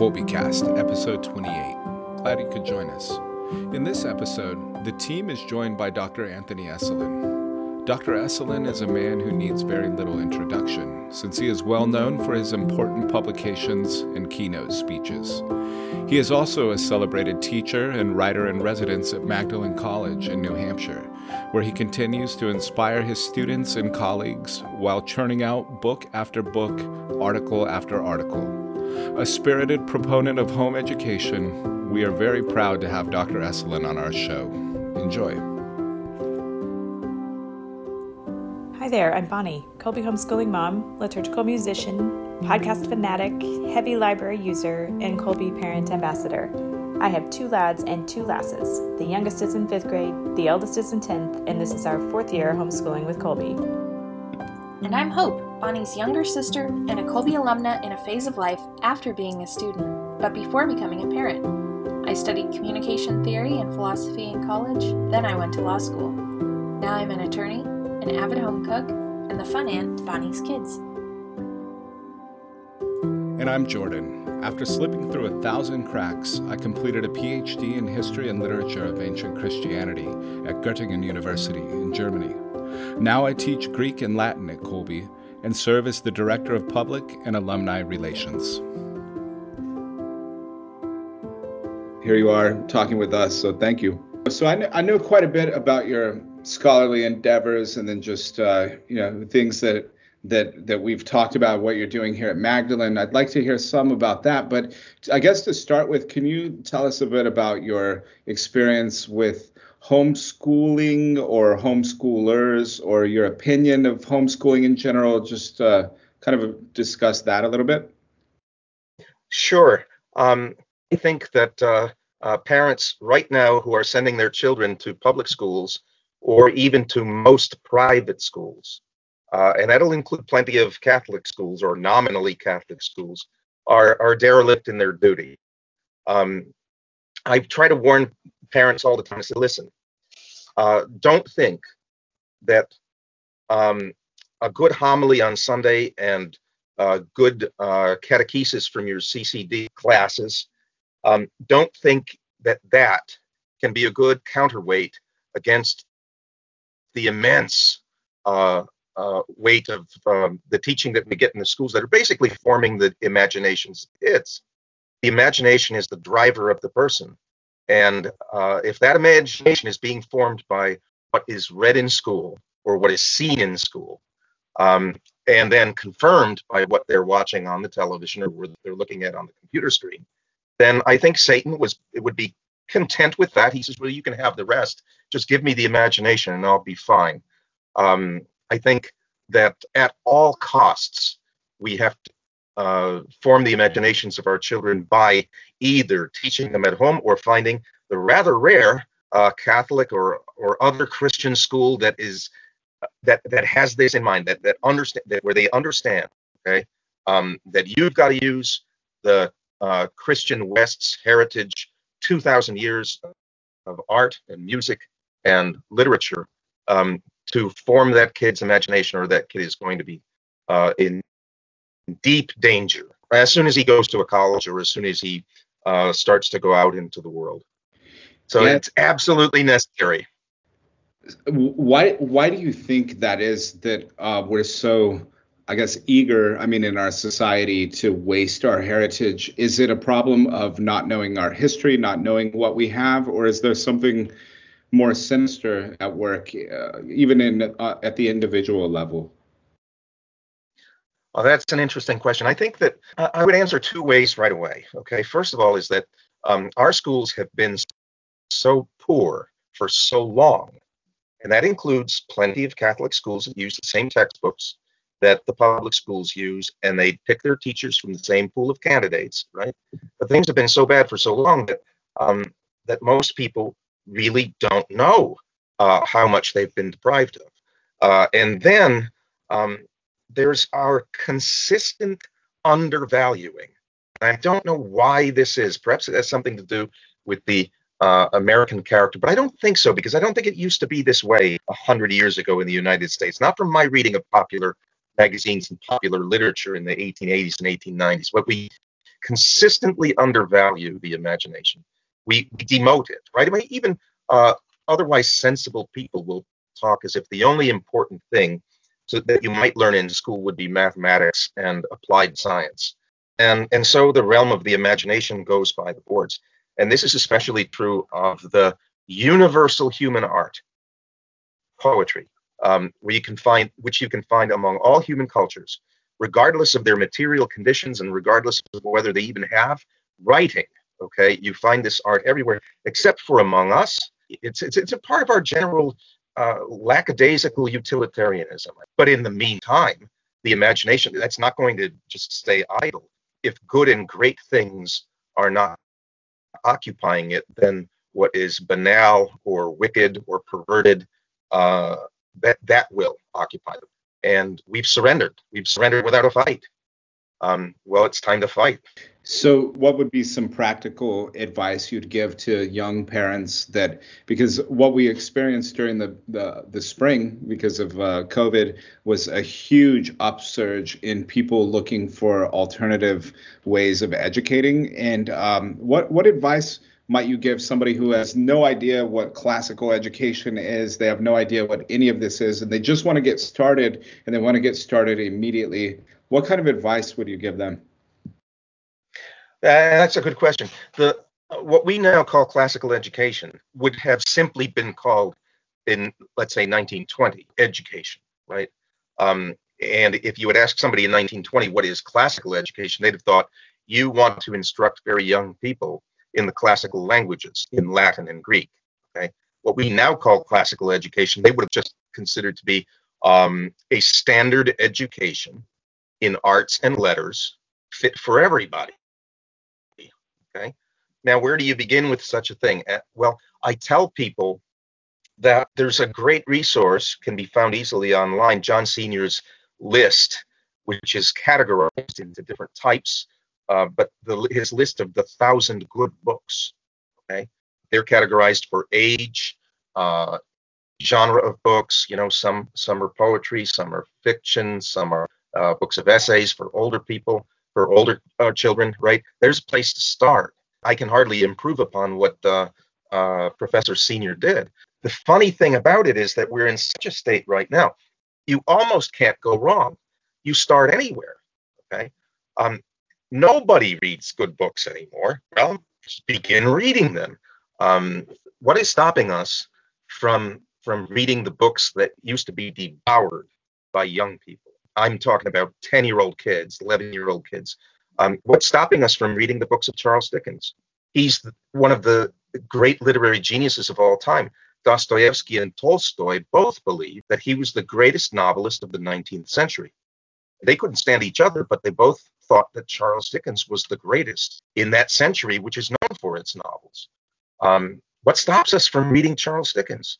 KolbeCast, episode 28. Glad you could join us. In this episode, the team is joined by Dr. Anthony Esolen. Dr. Esolen is a man who needs very little introduction, since he is well known for his important publications and keynote speeches. He is also a celebrated teacher and writer in residence at Magdalen College in New Hampshire, where he continues to inspire his students and colleagues while churning out book after book, article after article. A spirited proponent of home education, we are very proud to have Dr. Esolen on our show. Enjoy. Hi there, I'm Bonnie, Kolbe homeschooling mom, liturgical musician, podcast fanatic, heavy library user, and Kolbe parent ambassador. I have two lads and two lasses. The youngest is in fifth grade, the eldest is in 10th, and this is our fourth year homeschooling with Kolbe. And I'm Hope, Bonnie's younger sister and a Kolbe alumna in a phase of life after being a student, but before becoming a parent. I studied communication theory and philosophy in college, then I went to law school. Now I'm an attorney, an avid home cook, and the fun aunt to Bonnie's kids. And I'm Jordan. After slipping through a thousand cracks, I completed a PhD in History and Literature of Ancient Christianity at Göttingen University in Germany. Now I teach Greek and Latin at Kolbe and serve as the Director of Public and Alumni Relations. Here you are talking with us, so thank you. So I, kn- I know quite a bit about your scholarly endeavors and then just uh, you know things that that that we've talked about what you're doing here at Magdalen. I'd like to hear some about that, but I guess to start with, can you tell us a bit about your experience with homeschooling or homeschoolers or your opinion of homeschooling in general? Just uh, kind of discuss that a little bit. Sure. Um, I think that uh, uh, parents right now who are sending their children to public schools or even to most private schools, uh, and that'll include plenty of Catholic schools or nominally Catholic schools, are, are derelict in their duty. Um, I try to warn parents all the time. I say, listen, uh, don't think that um, a good homily on Sunday and uh, good uh, catechesis from your CCD classes, um, don't think that that can be a good counterweight against the immense uh, uh, weight of um, the teaching that we get in the schools that are basically forming the imaginations kids. The imagination is the driver of the person. And uh, if that imagination is being formed by what is read in school or what is seen in school, um, and then confirmed by what they're watching on the television or what they're looking at on the computer screen, then I think Satan was it would be content with that. He says, "Well, you can have the rest. Just give me the imagination, and I'll be fine." Um, I think that at all costs we have to uh, form the imaginations of our children by either teaching them at home or finding the rather rare uh, Catholic or or other Christian school that is that that has this in mind that that understand that where they understand okay um, that you've got to use the uh, Christian West's heritage, 2,000 years of art and music and literature um, to form that kid's imagination, or that kid is going to be uh, in deep danger as soon as he goes to a college or as soon as he uh, starts to go out into the world. So yeah. it's absolutely necessary. Why why do you think that is that uh, we're so I guess eager I mean in our society to waste our heritage? Is it a problem of not knowing our history, not knowing what we have, or is there something more sinister at work, uh, even in uh, at the individual level? Well, that's an interesting question. I think that uh, I would answer two ways right away. Okay, first of all, is that um, our schools have been so poor for so long, and that includes plenty of Catholic schools that use the same textbooks that the public schools use, and they pick their teachers from the same pool of candidates, right? But things have been so bad for so long that um, that most people really don't know uh, how much they've been deprived of, uh, and then um, there's our consistent undervaluing. I don't know why this is. Perhaps it has something to do with the uh, American character, but I don't think so because I don't think it used to be this way a hundred years ago in the United States. Not from my reading of popular magazines and popular literature in the 1880s and 1890s. What we consistently undervalue the imagination. We demote it, right? Mean, even uh, otherwise sensible people will talk as if the only important thing that you might learn in school would be mathematics and applied science. And, and so the realm of the imagination goes by the boards. And this is especially true of the universal human art, poetry, um, where you can find, which you can find among all human cultures, regardless of their material conditions and regardless of whether they even have writing. Okay, you find this art everywhere, except for among us. It's it's, it's a part of our general uh, lackadaisical utilitarianism. But in the meantime, the imagination that's not going to just stay idle. If good and great things are not occupying it, then what is banal or wicked or perverted, uh, that that will occupy them. And we've surrendered. We've surrendered without a fight. Um, well, it's time to fight. So, what would be some practical advice you'd give to young parents that because what we experienced during the the, the spring because of uh, COVID was a huge upsurge in people looking for alternative ways of educating. And um, what what advice might you give somebody who has no idea what classical education is? They have no idea what any of this is, and they just want to get started and they want to get started immediately. What kind of advice would you give them? That's a good question. The what we now call classical education would have simply been called in let's say 1920 education, right? Um, and if you had asked somebody in 1920 what is classical education, they'd have thought you want to instruct very young people in the classical languages, in Latin and Greek. Okay, what we now call classical education, they would have just considered to be um, a standard education in arts and letters fit for everybody. Okay. Now, where do you begin with such a thing? Uh, well, I tell people that there's a great resource can be found easily online. John Senior's list, which is categorized into different types, uh, but the, his list of the thousand good books. Okay, they're categorized for age, uh, genre of books. You know, some some are poetry, some are fiction, some are uh, books of essays for older people for older uh, children, right? There's a place to start. I can hardly improve upon what uh, uh, Professor Senior did. The funny thing about it is that we're in such a state right now, you almost can't go wrong. You start anywhere, okay? Um, nobody reads good books anymore. Well, just begin reading them. Um, what is stopping us from from reading the books that used to be devoured by young people? I'm talking about 10 year old kids, 11 year old kids. Um, what's stopping us from reading the books of Charles Dickens? He's one of the great literary geniuses of all time. Dostoevsky and Tolstoy both believe that he was the greatest novelist of the 19th century. They couldn't stand each other, but they both thought that Charles Dickens was the greatest in that century, which is known for its novels. Um, what stops us from reading Charles Dickens?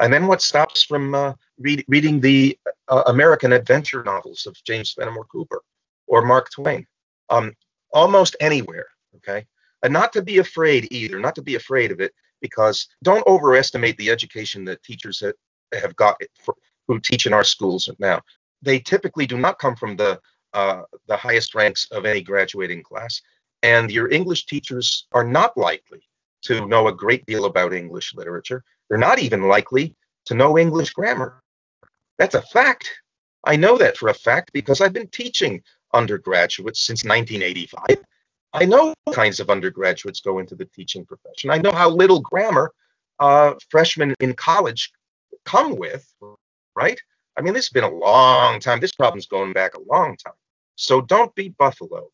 And then what stops from uh, read, reading the uh, American adventure novels of James Fenimore Cooper or Mark Twain? Um, almost anywhere, okay? And not to be afraid either, not to be afraid of it, because don't overestimate the education that teachers have, have got for, who teach in our schools now. They typically do not come from the uh, the highest ranks of any graduating class, and your English teachers are not likely to know a great deal about English literature. They're not even likely to know English grammar. That's a fact. I know that for a fact because I've been teaching undergraduates since 1985. I know what kinds of undergraduates go into the teaching profession. I know how little grammar uh, freshmen in college come with, right? I mean, this has been a long time. This problem's going back a long time. So don't be buffalo,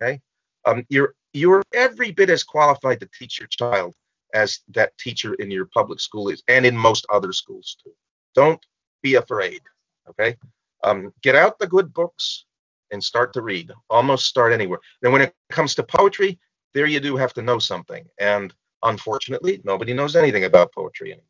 okay? Um, you're you're every bit as qualified to teach your child as that teacher in your public school is, and in most other schools too. Don't be afraid. Okay. Um, get out the good books and start to read. Almost start anywhere. Then when it comes to poetry, there you do have to know something. And unfortunately, nobody knows anything about poetry anymore.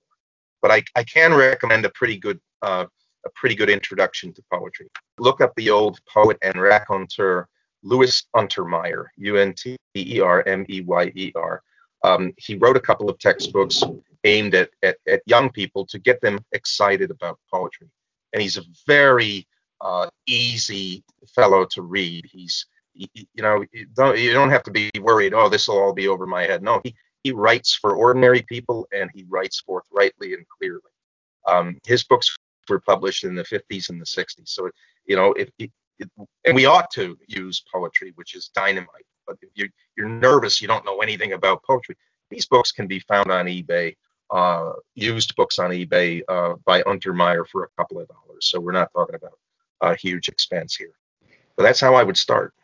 But I, I can recommend a pretty good uh, a pretty good introduction to poetry. Look up the old poet and raconteur Louis Untermeyer, U N T E R M E Y E R. Um, he wrote a couple of textbooks aimed at, at, at, young people to get them excited about poetry. And he's a very uh, easy fellow to read. He's you, you know, you don't you don't have to be worried. Oh, this will all be over my head. No, he he writes for ordinary people and he writes forthrightly and clearly. Um, his books were published in the 50s and the 60s. So you know, if, if and we ought to use poetry, which is dynamite. But if you you're nervous, you don't know anything about poetry. These books can be found on eBay, uh, used books on eBay uh, by Untermeyer for a couple of dollars. So we're not talking about a huge expense here. But that's how I would start.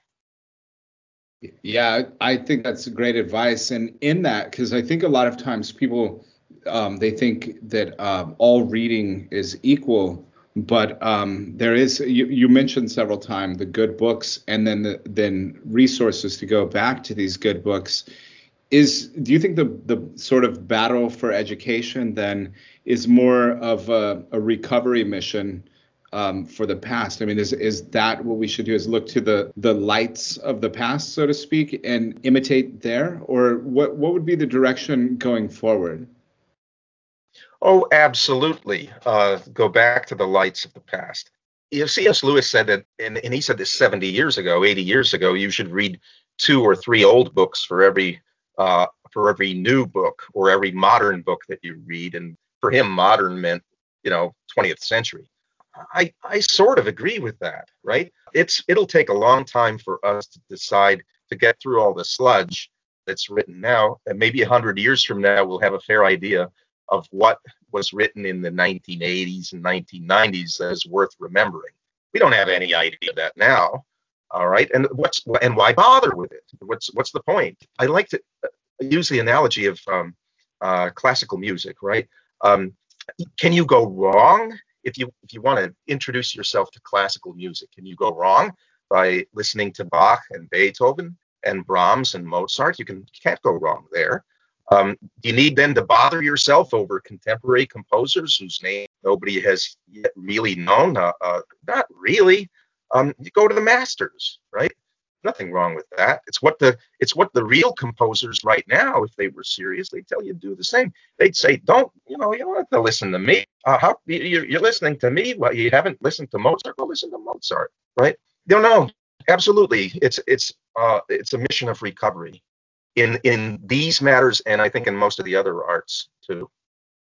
Yeah, I think that's great advice. And in that, because I think a lot of times people um, they think that uh, all reading is equal, but um, there is you, you, mentioned several times the good books and then the, then resources to go back to these good books. Is do you think the the sort of battle for education then is more of a, a recovery mission? um, for the past? I mean, is is that what we should do? Is look to the the lights of the past, so to speak, and imitate there, or what what would be the direction going forward? Oh, absolutely. Uh, go back to the lights of the past. You know, C.S. Lewis said that, and, and he said this 70 years ago, 80 years ago. You should read two or three old books for every uh, for every new book or every modern book that you read. And for him, modern meant you know 20th century. I, I sort of agree with that, right? It's it'll take a long time for us to decide to get through all the sludge that's written now, and maybe a hundred years from now we'll have a fair idea of what was written in the 1980s and 1990s that is worth remembering. We don't have any idea of that now. All right, and what's and why bother with it? What's what's the point? I like to uh, use the analogy of um, uh, classical music, right? Um, can you go wrong if you if you want to introduce yourself to classical music, can you go wrong by listening to Bach and Beethoven and Brahms and Mozart? You can you can't go wrong there. Um, do you need then to bother yourself over contemporary composers whose name nobody has yet really known? Uh, uh, not really. Um, you go to the masters, right? Nothing wrong with that. It's what the it's what the real composers right now, if they were serious, they tell you to do the same. They'd say, "Don't you know? You don't have to listen to me. Uh, how you're, listening to me? Well, you haven't listened to Mozart. Go listen to Mozart, right? You know, absolutely. It's it's uh, it's a mission of recovery in in these matters, and I think in most of the other arts too.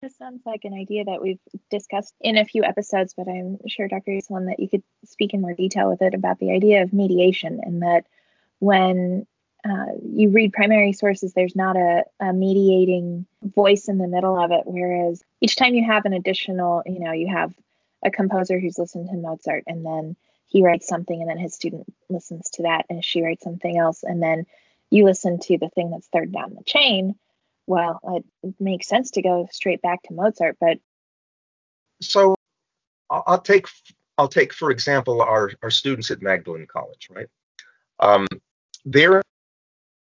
This sounds like an idea that we've discussed in a few episodes, but I'm sure, Dr. Esolen, that you could speak in more detail with it about the idea of mediation and that when uh, you read primary sources, there's not a, a, mediating voice in the middle of it. Whereas each time you have an additional, you know, you have a composer who's listened to Mozart and then he writes something and then his student listens to that and she writes something else and then you listen to the thing that's third down the chain well, it makes sense to go straight back to Mozart, but so I'll take I'll take for example our our students at Magdalen College, right? Um, they're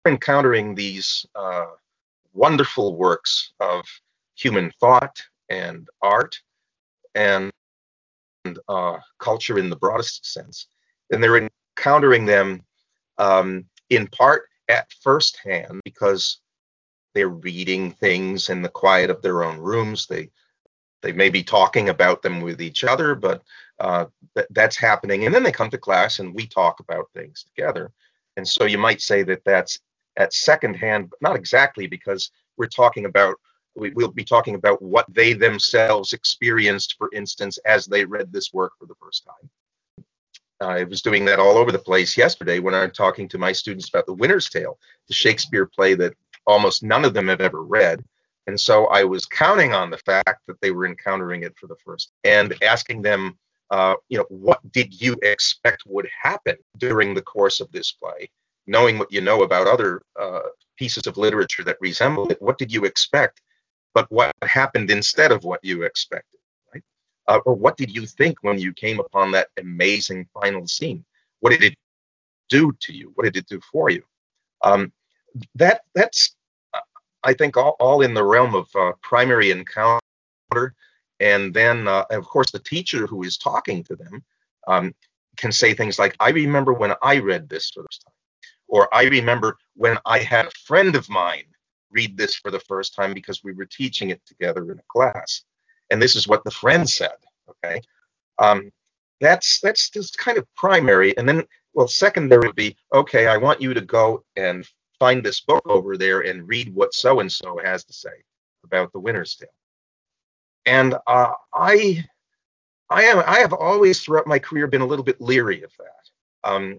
encountering these uh, wonderful works of human thought and art and uh, culture in the broadest sense, and they're encountering them um, in part at first hand because they're reading things in the quiet of their own rooms. They they may be talking about them with each other, but uh, th- that's happening. And then they come to class and we talk about things together. And so you might say that that's at second hand, but not exactly because we're talking about we, will be talking about what they themselves experienced, for instance, as they read this work for the first time. I was doing that all over the place yesterday when I'm talking to my students about The Winter's Tale, the Shakespeare play that almost none of them have ever read. And so I was counting on the fact that they were encountering it for the first and asking them, uh, you know, what did you expect would happen during the course of this play? Knowing what you know about other uh, pieces of literature that resemble it, what did you expect? But what happened instead of what you expected? Uh, or what did you think when you came upon that amazing final scene? What did it do to you? What did it do for you? Um, that that's I think all, all in the realm of uh, primary encounter, and then uh, of course the teacher who is talking to them um, can say things like, "I remember when I read this for the first time," or "I remember when I had a friend of mine read this for the first time because we were teaching it together in a class, and this is what the friend said." Okay, um, that's that's just kind of primary, and then well, secondary would be okay. I want you to go and find this book over there and read what so and so has to say about the Winter's Tale. And uh, I, I am, I have always throughout my career been a little bit leery of that, um,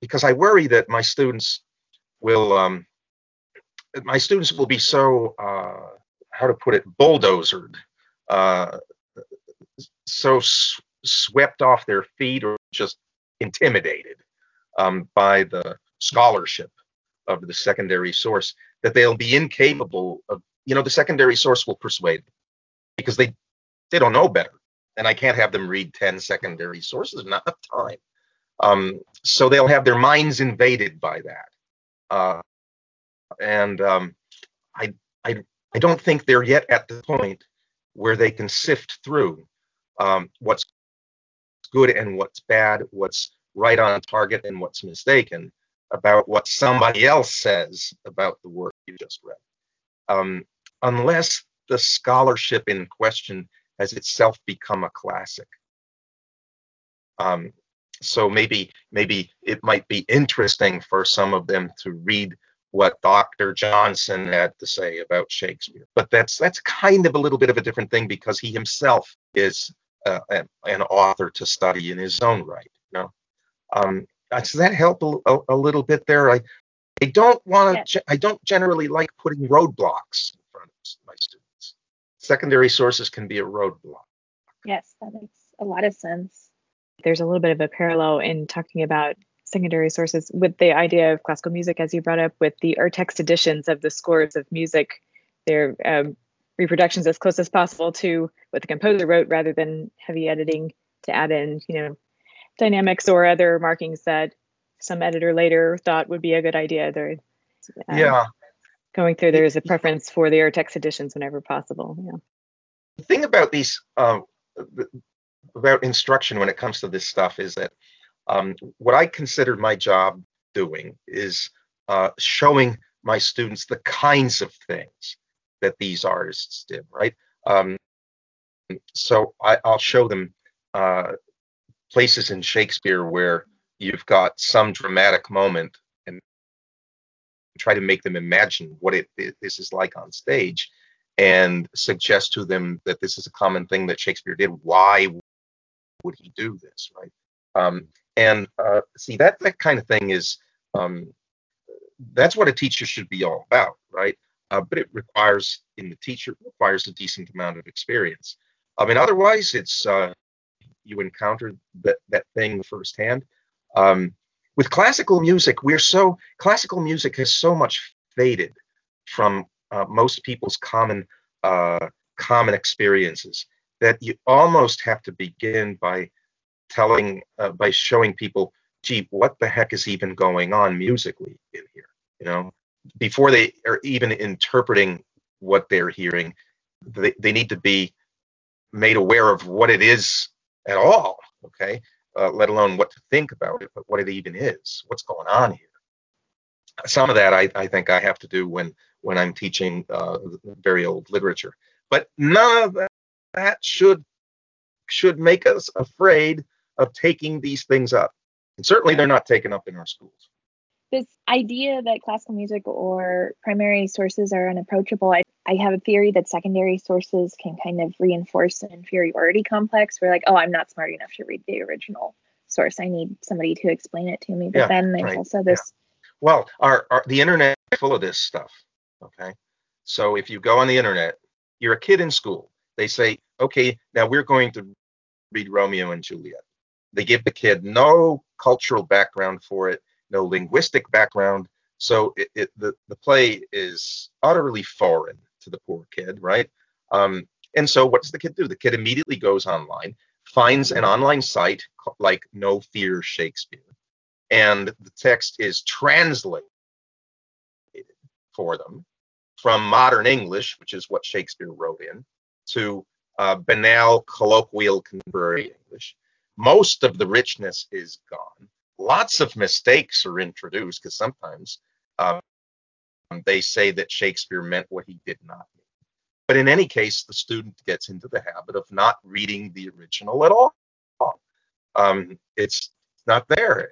because I worry that my students will, um, my students will be so, uh, how to put it, bulldozered, uh, so s- swept off their feet or just intimidated um, by the scholarship of the secondary source that they'll be incapable of you know the secondary source will persuade them because they they don't know better. And i can't have them read 10 secondary sources not enough time. Um, so they'll have their minds invaded by that. Uh, and um, I, I i don't think they're yet at the point where they can sift through um, what's good and what's bad what's right on target and what's mistaken about what somebody else says about the work you just read, um, unless the scholarship in question has itself become a classic. Um, so maybe maybe it might be interesting for some of them to read what Dr. Johnson had to say about Shakespeare, but that's that's kind of a little bit of a different thing because he himself is uh, an, an author to study in his own right. You know, um, does that help a, a, a little bit there? I, I don't want to. I don't generally like putting roadblocks in front of my students. Secondary sources can be a roadblock. Yes, that makes a lot of sense. There's a little bit of a parallel in talking about secondary sources with the idea of classical music, as you brought up, with the text editions of the scores of music. They're um, reproductions as close as possible to what the composer wrote, rather than heavy editing to add in, you know, dynamics or other markings that some editor later thought would be a good idea. They're um, yeah going through. There is a preference for the text editions whenever possible. Yeah. The thing about these um, about instruction when it comes to this stuff is that um, what I consider my job doing is uh, showing my students the kinds of things that these artists did. Right. Um, so I, will show them uh, places in Shakespeare where you've got some dramatic moment and try to make them imagine what it, it, this is like on stage and suggest to them that this is a common thing that Shakespeare did. Why would he do this, right? Um, and uh, see that that kind of thing is um, that's what a teacher should be all about, right? Uh, but it requires in the teacher requires a decent amount of experience. I mean, otherwise it's uh, you encounter that that thing firsthand. Um, with classical music, we're so classical music has so much faded from uh, most people's common uh, common experiences that you almost have to begin by telling uh, by showing people, gee, what the heck is even going on musically in here? You know, before they are even interpreting what they're hearing, they, they need to be made aware of what it is at all, okay? Uh, let alone what to think about it, but what it even is, what's going on here. Some of that I, I think I have to do when when I'm teaching uh, very old literature, but none of that, should should make us afraid of taking these things up. And certainly they're not taken up in our schools this idea that classical music or primary sources are unapproachable, I, I have a theory that secondary sources can kind of reinforce an inferiority complex where, like, oh, I'm not smart enough to read the original source. I need somebody to explain it to me. But yeah, then there's right. also this. Yeah. Well, our, our, the internet is full of this stuff. Okay. So if you go on the internet, you're a kid in school. They say, okay, now we're going to read Romeo and Juliet. They give the kid no cultural background for it no linguistic background. So it, it, the, the play is utterly foreign to the poor kid, right? Um, and so what's the kid do? The kid immediately goes online, finds an online site like No Fear Shakespeare, and the text is translated for them from modern English, which is what Shakespeare wrote in, to uh, banal colloquial contemporary English. Most of the richness is gone lots of mistakes are introduced because sometimes um, they say that Shakespeare meant what he did not mean. But in any case, the student gets into the habit of not reading the original at all. Um, it's not there.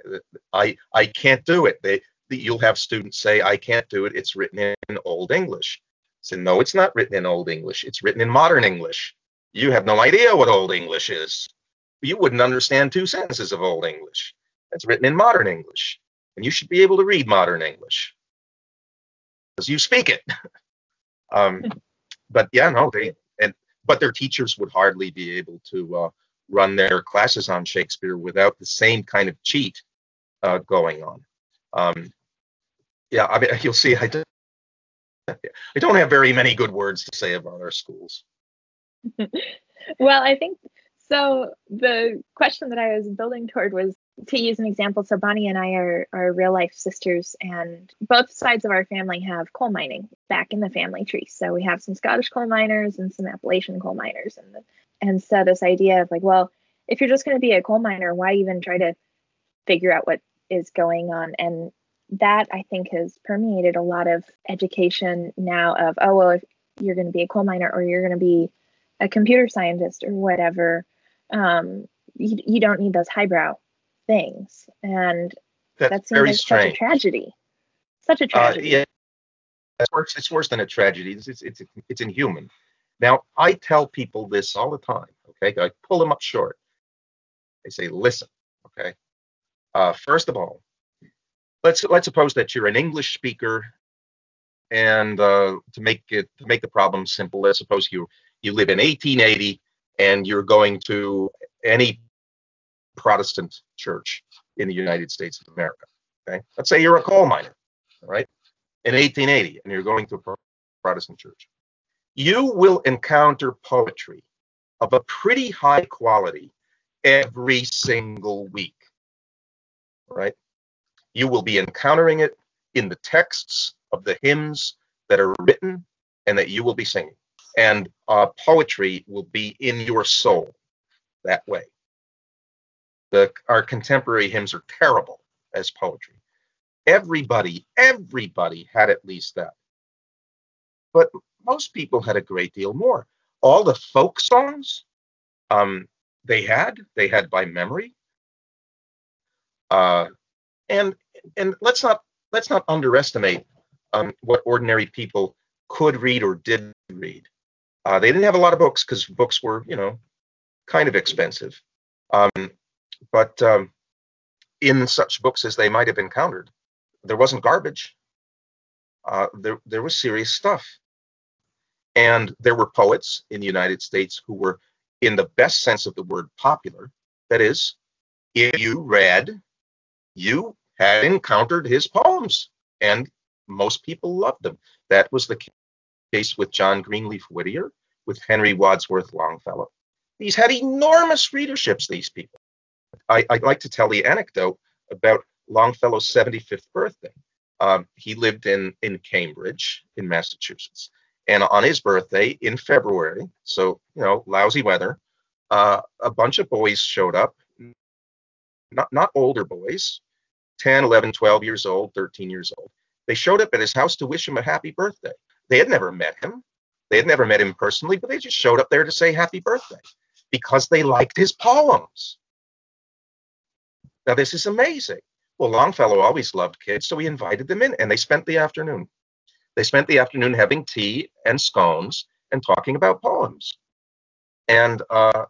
I I can't do it. They you'll have students say I can't do it. It's written in Old English. So no, it's not written in Old English. It's written in modern English. You have no idea what Old English is. You wouldn't understand two sentences of Old English. It's written in modern English, and you should be able to read modern English because you speak it. um, but yeah, no, they and but their teachers would hardly be able to uh, run their classes on Shakespeare without the same kind of cheat uh, going on. Um, yeah, I mean, you'll see. I don't, I don't have very many good words to say about our schools. well, I think so. The question that I was building toward was to use an example. So Bonnie and I are are real life sisters, and both sides of our family have coal mining back in the family tree. So we have some Scottish coal miners and some Appalachian coal miners, and the, and so this idea of like, well, if you're just going to be a coal miner, why even try to figure out what is going on? And that I think has permeated a lot of education now of, oh, well, if you're going to be a coal miner or you're going to be a computer scientist or whatever, um, you, you don't need those highbrow things. And That's that seems like strange. such a tragedy. Such a uh, tragedy. Uh, yeah. It's worse, it's worse than a tragedy. It's, it's, it's, it's inhuman. Now, I tell people this all the time, okay? I pull them up short. They say, listen, okay? Uh, first of all, let's let's suppose that you're an English speaker, and uh, to make it to make the problem simple, let's suppose you you live in 1880 and you're going to any Protestant church in the United States of America. Okay, let's say you're a coal miner, right, in 1880, and you're going to a Protestant church. You will encounter poetry of a pretty high quality every single week, right? You will be encountering it in the texts of the hymns that are written and that you will be singing. And uh, poetry will be in your soul that way. The, our contemporary hymns are terrible as poetry. Everybody, everybody had at least that. But most people had a great deal more. All the folk songs um, they had, they had by memory. Uh, and and let's not let's not underestimate um, what ordinary people could read or did read. Uh, they didn't have a lot of books because books were, you know, kind of expensive. Um, but um, in such books as they might have encountered, there wasn't garbage. Uh, there, there was serious stuff. And there were poets in the United States who were, in the best sense of the word, popular. That is, if you read, you had encountered his poems, and most people loved them. That was the case with John Greenleaf Whittier, with Henry Wadsworth Longfellow. These had enormous readerships, these people. I, would like to tell the anecdote about Longfellow's 75th birthday. Um, he lived in, in Cambridge, in Massachusetts. And on his birthday in February, so, you know, lousy weather, uh, a bunch of boys showed up, not, not older boys, 10, 11, 12 years old, 13 years old. They showed up at his house to wish him a happy birthday. They had never met him. They had never met him personally, but they just showed up there to say happy birthday because they liked his poems. Now, this is amazing. Well, Longfellow always loved kids, so he invited them in and they spent the afternoon. They spent the afternoon having tea and scones and talking about poems. And uh,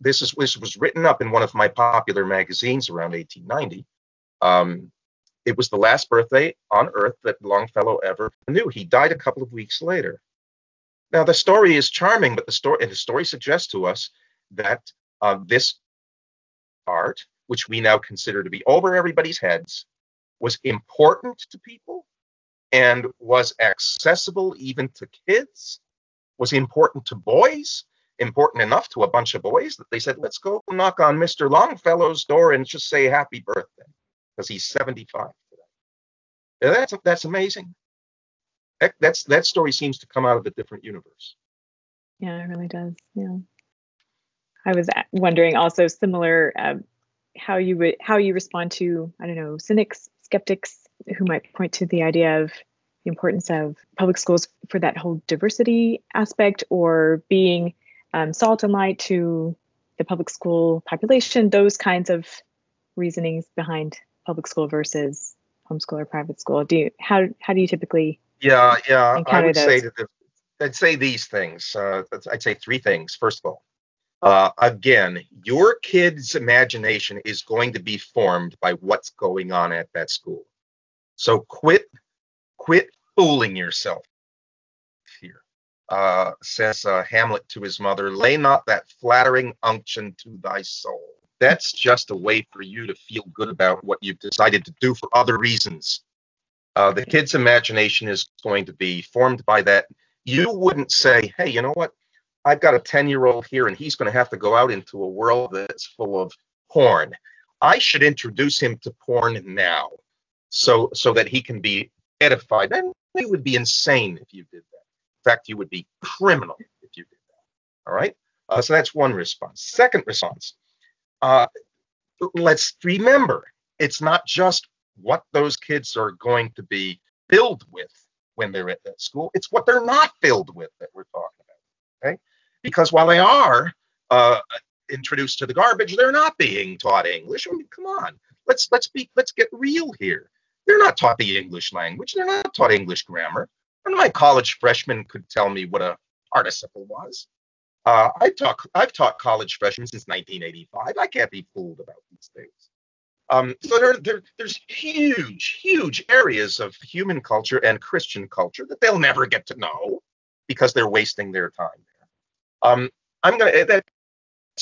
this, is, this was written up in one of my popular magazines around 1890. Um, it was the last birthday on Earth that Longfellow ever knew. He died a couple of weeks later. Now, the story is charming, but the story, and the story suggests to us that uh, this art, which we now consider to be over everybody's heads, was important to people and was accessible even to kids, was important to boys, important enough to a bunch of boys that they said, let's go knock on Mr. Longfellow's door and just say happy birthday because he's 75 today. And that's that's amazing. That, that's that story seems to come out of a different universe. Yeah, it really does. Yeah. I was wondering also similar uh, how you would how you respond to I don't know cynics, skeptics who might point to the idea of the importance of public schools for that whole diversity aspect or being um, salt and light to the public school population, those kinds of reasonings behind public school versus homeschool or private school? Do you how how do you typically Yeah, yeah. I would say those? that the, I'd say these things. Uh, I'd say three things. First of all, uh, again, your kid's imagination is going to be formed by what's going on at that school. So quit, quit fooling yourself here. Uh, says uh, Hamlet to his mother, lay not that flattering unction to thy soul. That's just a way for you to feel good about what you've decided to do for other reasons. Uh, the kid's imagination is going to be formed by that. You wouldn't say, hey, you know what? I've got a 10 year old here and he's going to have to go out into a world that's full of porn. I should introduce him to porn now so so that he can be edified. And you would be insane if you did that. In fact, you would be criminal if you did that. All right. Uh, so that's one response. Second response. Uh, let's remember, it's not just what those kids are going to be filled with when they're at that school. It's what they're not filled with that we're talking about. Okay. Because while they are uh, introduced to the garbage, they're not being taught English. I mean, come on. Let's let's be let's get real here. They're not taught the English language. They're not taught English grammar. None of my college freshmen could tell me what a participle was. Uh, I talk, I've taught college freshmen since 1985. I can't be fooled about these things. Um, so there, there, there's huge, huge areas of human culture and Christian culture that they'll never get to know because they're wasting their time there. Um, I'm gonna that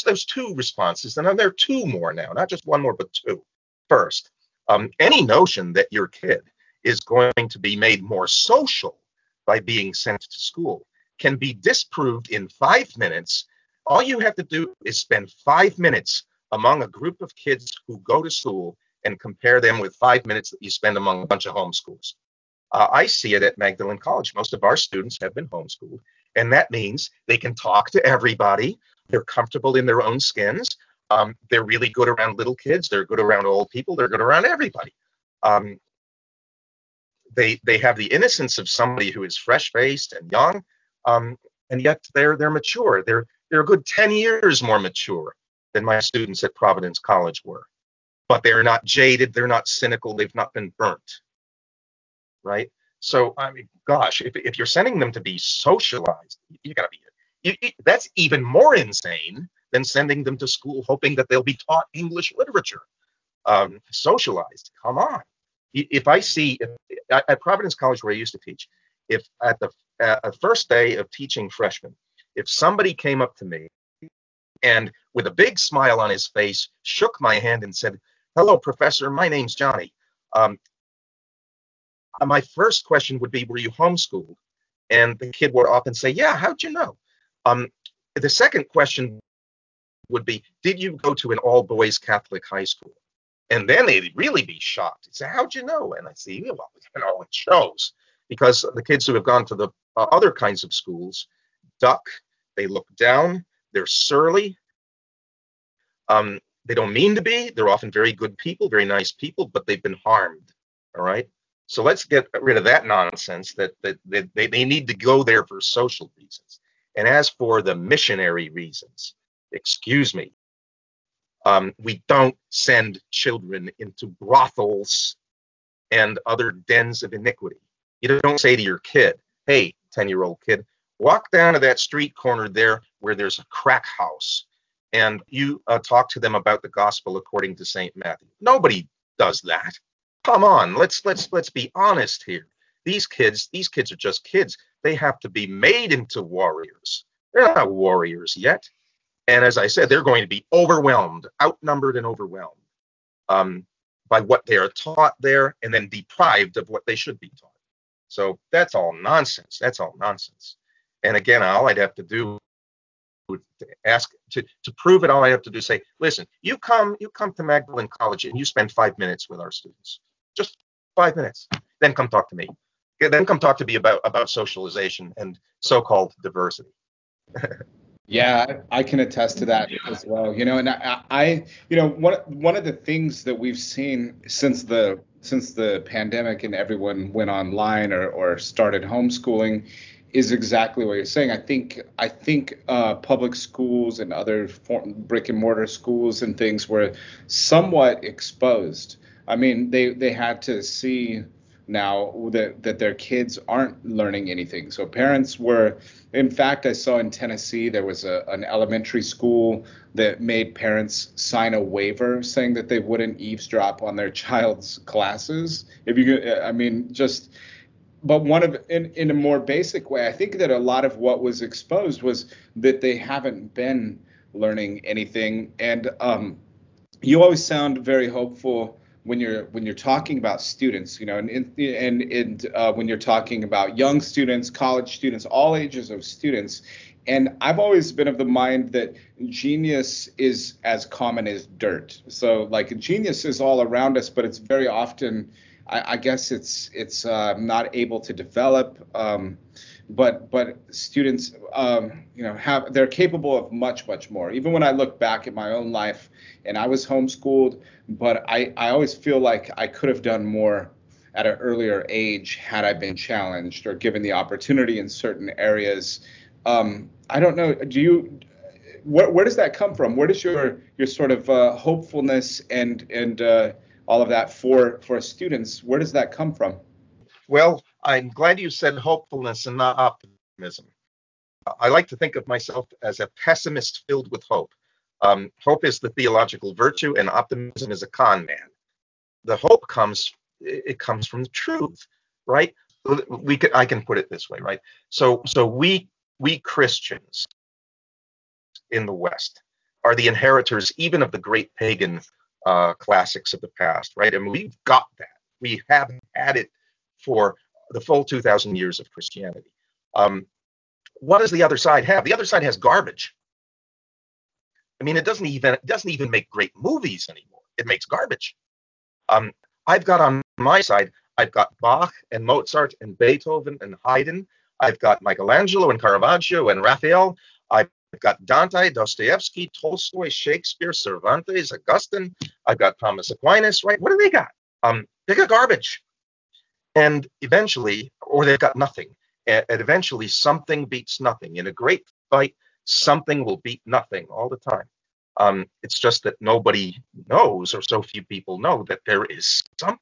those two responses, and there are two more now, not just one more, but two. First, um, any notion that your kid is going to be made more social by being sent to school can be disproved in five minutes. All you have to do is spend five minutes among a group of kids who go to school and compare them with five minutes that you spend among a bunch of homeschools. Uh, I see it at Magdalen College. Most of our students have been homeschooled, and that means they can talk to everybody. They're comfortable in their own skins. Um, they're really good around little kids. They're good around old people. They're good around everybody. Um, they they have the innocence of somebody who is fresh faced and young, um, and yet they're they're mature. They're they're a good ten years more mature than my students at Providence College were. But they're not jaded. They're not cynical. They've not been burnt. Right. So I mean, gosh, if if you're sending them to be socialized, you gotta be. You, you, that's even more insane than sending them to school hoping that they'll be taught English literature. Um, socialized. Come on. If I see if, at Providence College where I used to teach, if at the uh, first day of teaching freshmen, if somebody came up to me and with a big smile on his face shook my hand and said, "Hello, professor. My name's Johnny." Um, my first question would be, "Were you homeschooled?" And the kid would often say, "Yeah." How'd you know? Um, the second question would be, "Did you go to an all-boys Catholic high school?" And then they'd really be shocked. Say, "How'd you know?" And I say, "Well, you know, it shows." Because the kids who have gone to the uh, other kinds of schools duck, they look down, they're surly. Um, they don't mean to be. They're often very good people, very nice people, but they've been harmed. All right. So let's get rid of that nonsense that, that, that they, they need to go there for social reasons. And as for the missionary reasons, excuse me, um, we don't send children into brothels and other dens of iniquity. You don't say to your kid, hey, 10 year old kid, walk down to that street corner there where there's a crack house and you uh, talk to them about the gospel according to St. Matthew. Nobody does that. Come on, let's let's let's be honest here. These kids, these kids are just kids. They have to be made into warriors. They're not warriors yet. And as I said, they're going to be overwhelmed, outnumbered, and overwhelmed um, by what they are taught there, and then deprived of what they should be taught. So that's all nonsense. That's all nonsense. And again, all I'd have to do would ask to, to prove it. All I have to do is say, listen, you come, you come to Magdalen College and you spend five minutes with our students, just five minutes. Then come talk to me. Then come talk to me about about socialization and so-called diversity. Yeah, I can attest to that as well. You know, and I, I, you know, one one of the things that we've seen since the since the pandemic and everyone went online or or started homeschooling is exactly what you're saying. I think I think uh, public schools and other form, brick and mortar schools and things were somewhat exposed. I mean, they they had to see now that that their kids aren't learning anything. So parents were, in fact, I saw in Tennessee there was a, an elementary school that made parents sign a waiver saying that they wouldn't eavesdrop on their child's classes. If you, I mean, just but one of in, in a more basic way i think that a lot of what was exposed was that they haven't been learning anything and um, you always sound very hopeful when you're when you're talking about students you know and and, and uh, when you're talking about young students college students all ages of students and i've always been of the mind that genius is as common as dirt so like genius is all around us but it's very often I, I guess it's it's uh, not able to develop. Um, but but students, um, you know, have they're capable of much much more. Even when I look back at my own life, and I was homeschooled, but I I always feel like I could have done more at an earlier age had I been challenged or given the opportunity in certain areas. Um, I don't know. Do you? Where, where does that come from? Where does your your sort of uh, hopefulness and and uh, all of that for for students. Where does that come from? Well, I'm glad you said hopefulness and not optimism. I like to think of myself as a pessimist filled with hope. Um, hope is the theological virtue, and optimism is a con man. The hope comes it comes from the truth, right? We could I can put it this way, right? So so we we Christians in the West are the inheritors even of the great pagan uh, classics of the past, right? And we've got that. We have had it for the full 2,000 years of Christianity. Um, what does the other side have? The other side has garbage. I mean, it doesn't even it doesn't even make great movies anymore. It makes garbage. Um, I've got on my side, I've got Bach and Mozart and Beethoven and Haydn. I've got Michelangelo and Caravaggio and Raphael. I've got Dante, Dostoevsky, Tolstoy, Shakespeare, Cervantes, Augustine. I've got Thomas Aquinas, right? What do they got? Um, they got garbage. And eventually, or they've got nothing. And, eventually, something beats nothing. In a great fight, something will beat nothing all the time. Um, it's just that nobody knows, or so few people know, that there is something.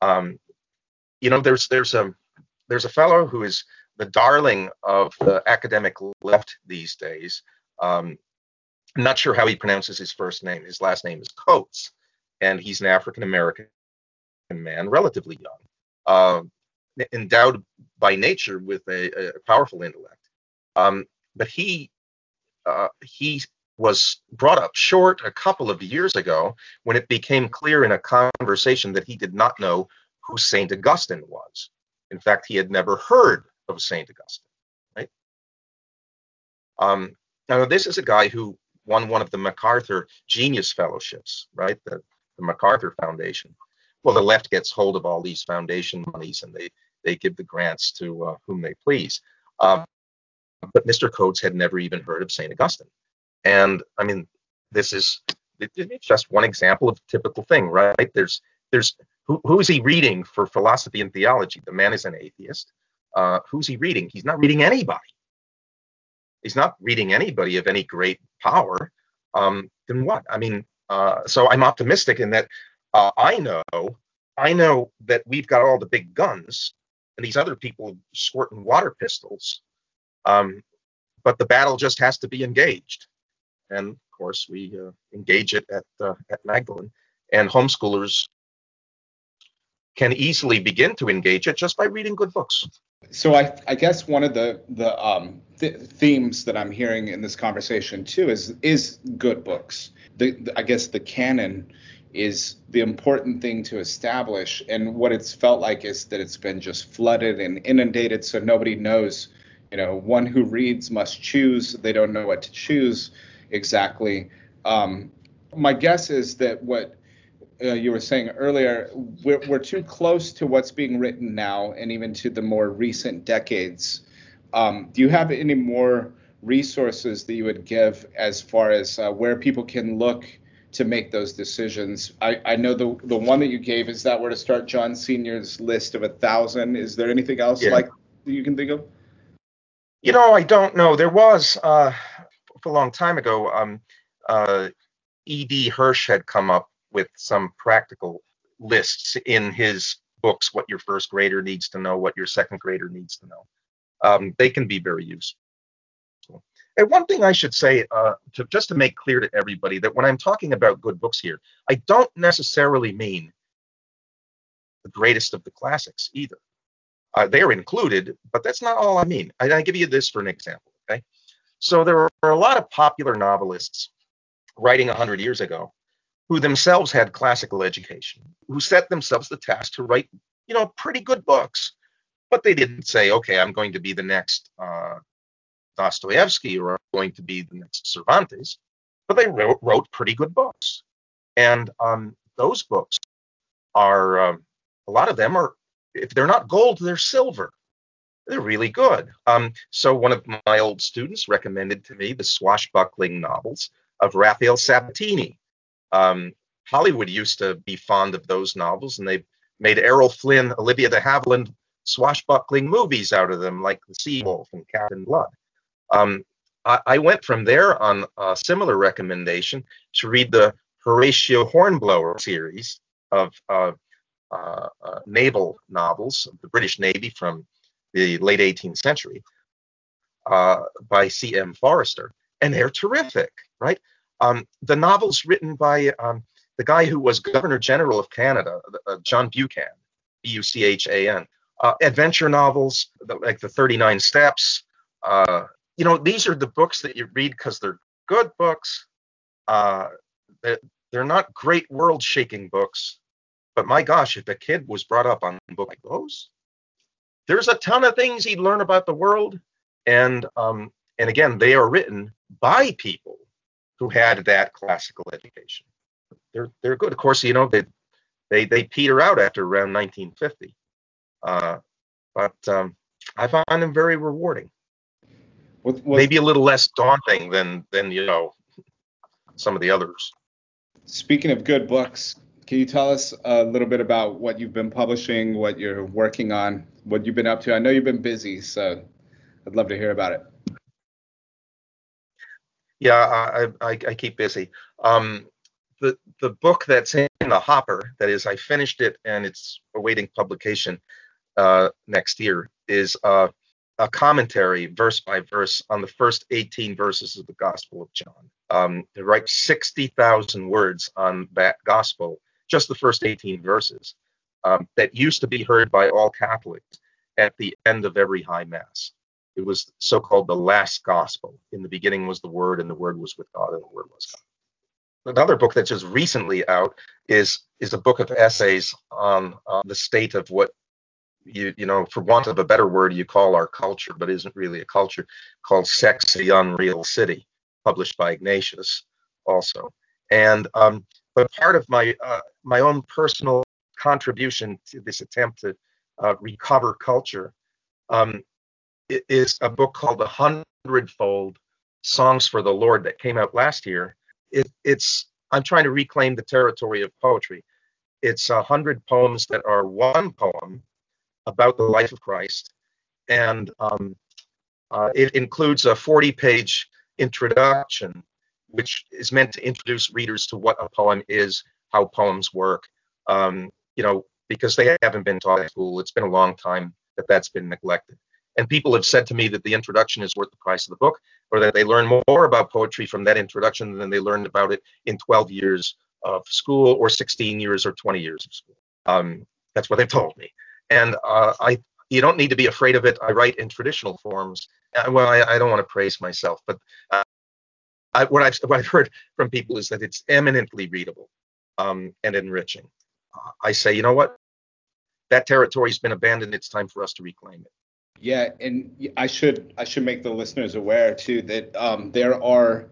Um, you know, there's there's a there's a fellow who is the darling of the academic left these days. Um, I'm not sure how he pronounces his first name. His last name is Coates, and he's an African American man, relatively young, uh, endowed by nature with a, a powerful intellect. Um, but he uh, he was brought up short a couple of years ago when it became clear in a conversation that he did not know who Saint Augustine was. In fact, he had never heard of Saint Augustine, right? Um, now this is a guy who won one of the MacArthur Genius Fellowships, right? The, the MacArthur Foundation. Well, the left gets hold of all these foundation monies and they they give the grants to uh, whom they please. Um, but Mr. Coates had never even heard of Saint Augustine, and I mean, this is it's just one example of a typical thing, right? There's there's who, who is he reading for philosophy and theology? The man is an atheist uh, who's he reading? He's not reading anybody. He's not reading anybody of any great power. Um, then what? I mean, uh, so I'm optimistic in that uh, I know, I know that we've got all the big guns, and these other people squirting water pistols. Um, but the battle just has to be engaged, and of course we uh, engage it at uh, at Magdalen, and homeschoolers can easily begin to engage it just by reading good books. So I, I guess one of the the um, th- themes that I'm hearing in this conversation too is is good books. The, the, I guess the canon is the important thing to establish, and what it's felt like is that it's been just flooded and inundated, so nobody knows. You know, one who reads must choose. They don't know what to choose exactly. Um, my guess is that what uh, you were saying earlier, we're, we're too close to what's being written now and even to the more recent decades. Um, do you have any more resources that you would give as far as uh, where people can look to make those decisions? I, I know the the one that you gave is that where to start John Senior's list of a thousand. Is there anything else yeah. like you can think of? You know, I don't know. There was uh, a long time ago. Um, uh, E.D. Hirsch had come up with some practical lists in his books. What your first grader needs to know, what your second grader needs to know. Um, they can be very useful. And one thing I should say, uh, to, just to make clear to everybody, that when I'm talking about good books here, I don't necessarily mean the greatest of the classics either. Uh, they're included, but that's not all I mean. I, I give you this for an example. Okay, so there are a lot of popular novelists writing 100 years ago who themselves had classical education, who set themselves the task to write, you know, pretty good books. But they didn't say, okay, I'm going to be the next uh, Dostoevsky or going to be the next Cervantes, but they wrote, wrote pretty good books. And um, those books are, um, a lot of them are, if they're not gold, they're silver. They're really good. Um, so one of my old students recommended to me the swashbuckling novels of Rafael Sabatini. Um, Hollywood used to be fond of those novels, and they made Errol Flynn, Olivia de Havilland swashbuckling movies out of them, like The Sea Wolf and Captain Blood. Um, I, I, went from there on a similar recommendation to read the Horatio Hornblower series of uh, uh, uh, naval novels of the British Navy from the late 18th century uh, by C.M. Forester, and they're terrific, right? Um, the novels written by um, the guy who was Governor General of Canada, uh, John Buchan, B U C H A N. Uh, adventure novels like the 39 Steps, uh, you know, these are the books that you read because they're good books. Uh, they're not great world shaking books, but my gosh, if a kid was brought up on a book like those, there's a ton of things he'd learn about the world. And um, and again, they are written by people who had that classical education. They're they're good. Of course, you know they they they peter out after around 1950, uh, but um, I find them very rewarding. With, with, maybe a little less daunting than than you know some of the others. Speaking of good books, can you tell us a little bit about what you've been publishing, what you're working on, what you've been up to? I know you've been busy, so I'd love to hear about it. Yeah, I, I, I keep busy. Um, the the book that's in the hopper, that is, I finished it and it's awaiting publication uh, next year, is uh, a commentary verse by verse on the first 18 verses of the Gospel of John. Um, to write 60,000 words on that gospel, just the first 18 verses, um, that used to be heard by all Catholics at the end of every high mass. It was so called the last gospel. In the beginning was the Word, and the Word was with God, and the Word was God. Another book that's just recently out is is a book of essays on, on the state of what you you know for want of a better word you call our culture but isn't really a culture called sexy unreal city published by ignatius also. And um, but part of my uh, my own personal contribution to this attempt to uh, recover culture um, is a book called the hundredfold songs for the lord that came out last year. It, it's i'm trying to reclaim the territory of poetry. It's a hundred poems that are one poem about the life of Christ. And um, uh, it includes a 40 page introduction, which is meant to introduce readers to what a poem is, how poems work, um, you know, because they haven't been taught at school. It's been a long time that that's been neglected. And people have said to me that the introduction is worth the price of the book, or that they learn more about poetry from that introduction than they learned about it in 12 years of school, or 16 years, or 20 years of school. Um, that's what they've told me and uh, I you don't need to be afraid of it. I write in traditional forms. Uh, well, I, I don't want to praise myself, but uh, I, what I've what I've heard from people is that it's eminently readable um, and enriching. Uh, I say, you know what? That territory's been abandoned. It's time for us to reclaim it. Yeah, and I should I should make the listeners aware too that um, there are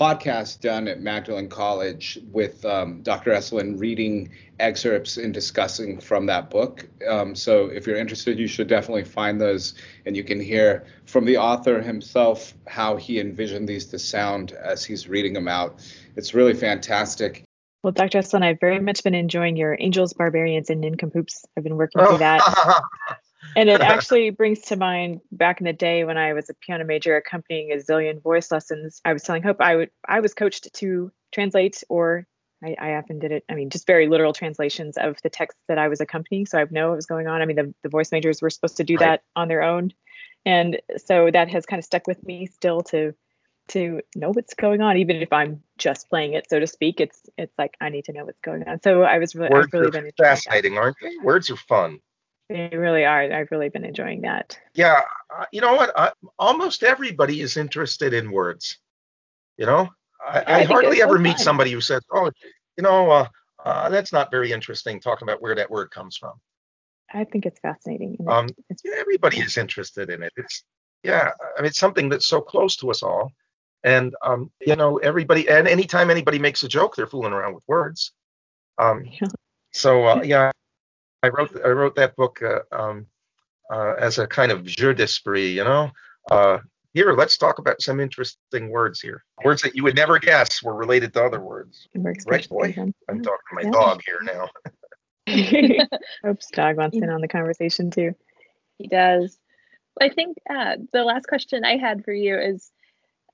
podcast done at Magdalen College with um, Dr. Esolen reading excerpts and discussing from that book. Um, so if you're interested, you should definitely find those, and you can hear from the author himself how he envisioned these to sound as he's reading them out. It's really fantastic. Well, Dr. Esolen, I've very much been enjoying your Angels, Barbarians, and Nincompoops. I've been working through that. and it actually brings to mind back in the day when I was a piano major accompanying a zillion voice lessons. I was telling Hope I would I was coached to translate or I, I, often did it. I mean, just very literal translations of the text that I was accompanying, so I know what was going on. I mean, the, the voice majors were supposed to do right. that on their own, and so that has kind of stuck with me still to to know what's going on, even if I'm just playing it, so to speak. It's it's like I need to know what's going on. So I was really words I've really been fascinating, aren't they? Words are fun. They really are. I've really been enjoying that. Yeah, uh, you know what? I, almost everybody is interested in words. You know, I, I, I hardly ever so meet somebody who says, "Oh, you know, uh, uh, that's not very interesting." Talking about where that word comes from. I think it's fascinating. Um, it's, everybody is interested in it. It's yeah, I mean, it's something that's so close to us all, and um, you know, everybody. And anytime anybody makes a joke, they're fooling around with words. Um, so uh, yeah, I wrote I wrote that book uh, um, uh, as a kind of jeu d'esprit, you know. Uh, here, let's talk about some interesting words here. Words that you would never guess were related to other words. Right, boy? I'm talking to my yeah. dog here now. Oops, dog wants in on the conversation too. He does. I think uh, the last question I had for you is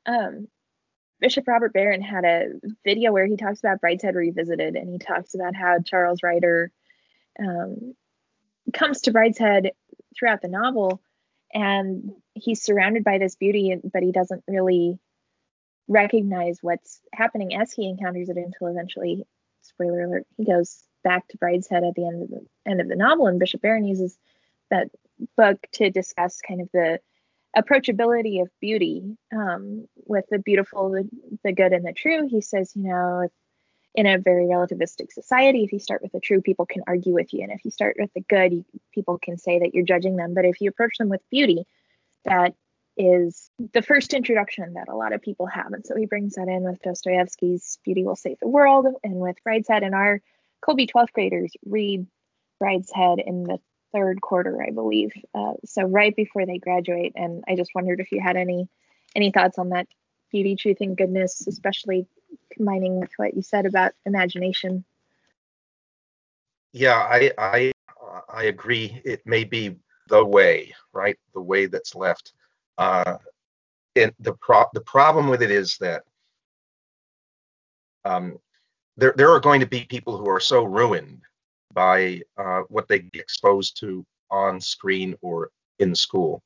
um, Bishop Robert Barron had a video where he talks about Brideshead Revisited and he talks about how Charles Ryder um, comes to Brideshead throughout the novel, and he's surrounded by this beauty, but he doesn't really recognize what's happening as he encounters it until eventually, spoiler alert, he goes back to Brideshead at the end of the end of the novel, and Bishop Barron uses that book to discuss kind of the approachability of beauty um, with the beautiful, the, the good, and the true. He says, you know, in a very relativistic society, if you start with the true, people can argue with you. And if you start with the good, you, people can say that you're judging them. But if you approach them with beauty, that is the first introduction that a lot of people have. And so he brings that in with Dostoevsky's Beauty Will Save the World and with Brideshead. And our Kolbe 12th graders read Brideshead in the third quarter, I believe. Uh, so right before they graduate. And I just wondered if you had any any thoughts on that beauty, truth, and goodness, especially combining with what you said about imagination. Yeah, I I I agree. It may be the way, right? The way that's left. Uh, and the pro- the problem with it is that um, there there are going to be people who are so ruined by uh, what they get exposed to on screen or in school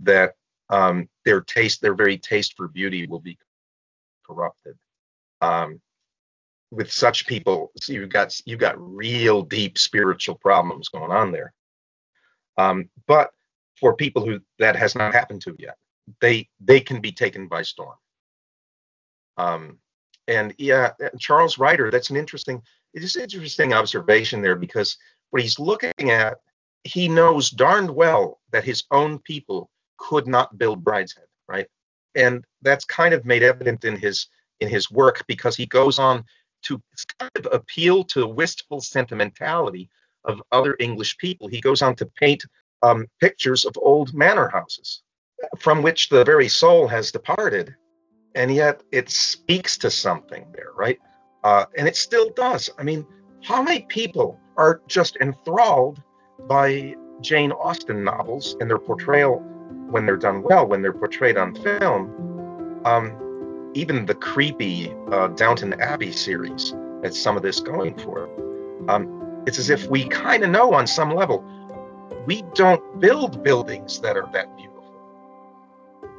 that um, their taste, their very taste for beauty, will be corrupted um, with such people, so you've got you've got real deep spiritual problems going on there. Um, but for people who that has not happened to yet, they they can be taken by storm. Um, and yeah, Charles Ryder, that's an interesting, it's an interesting observation there because what he's looking at, he knows darned well that his own people could not build Brideshead, right? And that's kind of made evident in his in his work because he goes on to kind of appeal to the wistful sentimentality of other English people. He goes on to paint um, pictures of old manor houses from which the very soul has departed, and yet it speaks to something there, right? Uh, and it still does. I mean, how many people are just enthralled by Jane Austen novels and their portrayal when they're done well, when they're portrayed on film? Um, even the creepy uh, Downton Abbey series has some of this going for. Um, it's as if we kind of know on some level we don't build buildings that are that beautiful.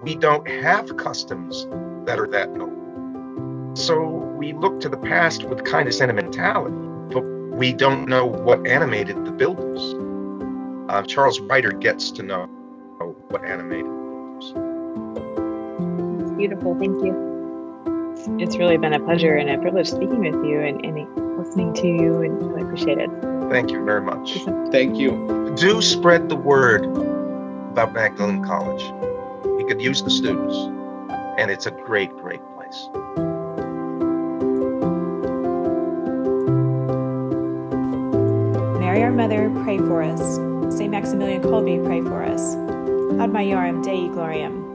We don't have customs that are that noble. So we look to the past with kind of sentimentality, but we don't know what animated the builders. Uh, Charles Ryder gets to know what animated the builders. It's beautiful. Thank you it's really been a pleasure and a privilege speaking with you and, and listening to you, and really appreciate it. Thank you very much. Thank you. Do spread the word about Magdalen College. We could use the students, and it's a great, great place. Mary, our mother, pray for us. St. Maximilian Kolbe, pray for us. Ad Maiorem Dei Gloriam.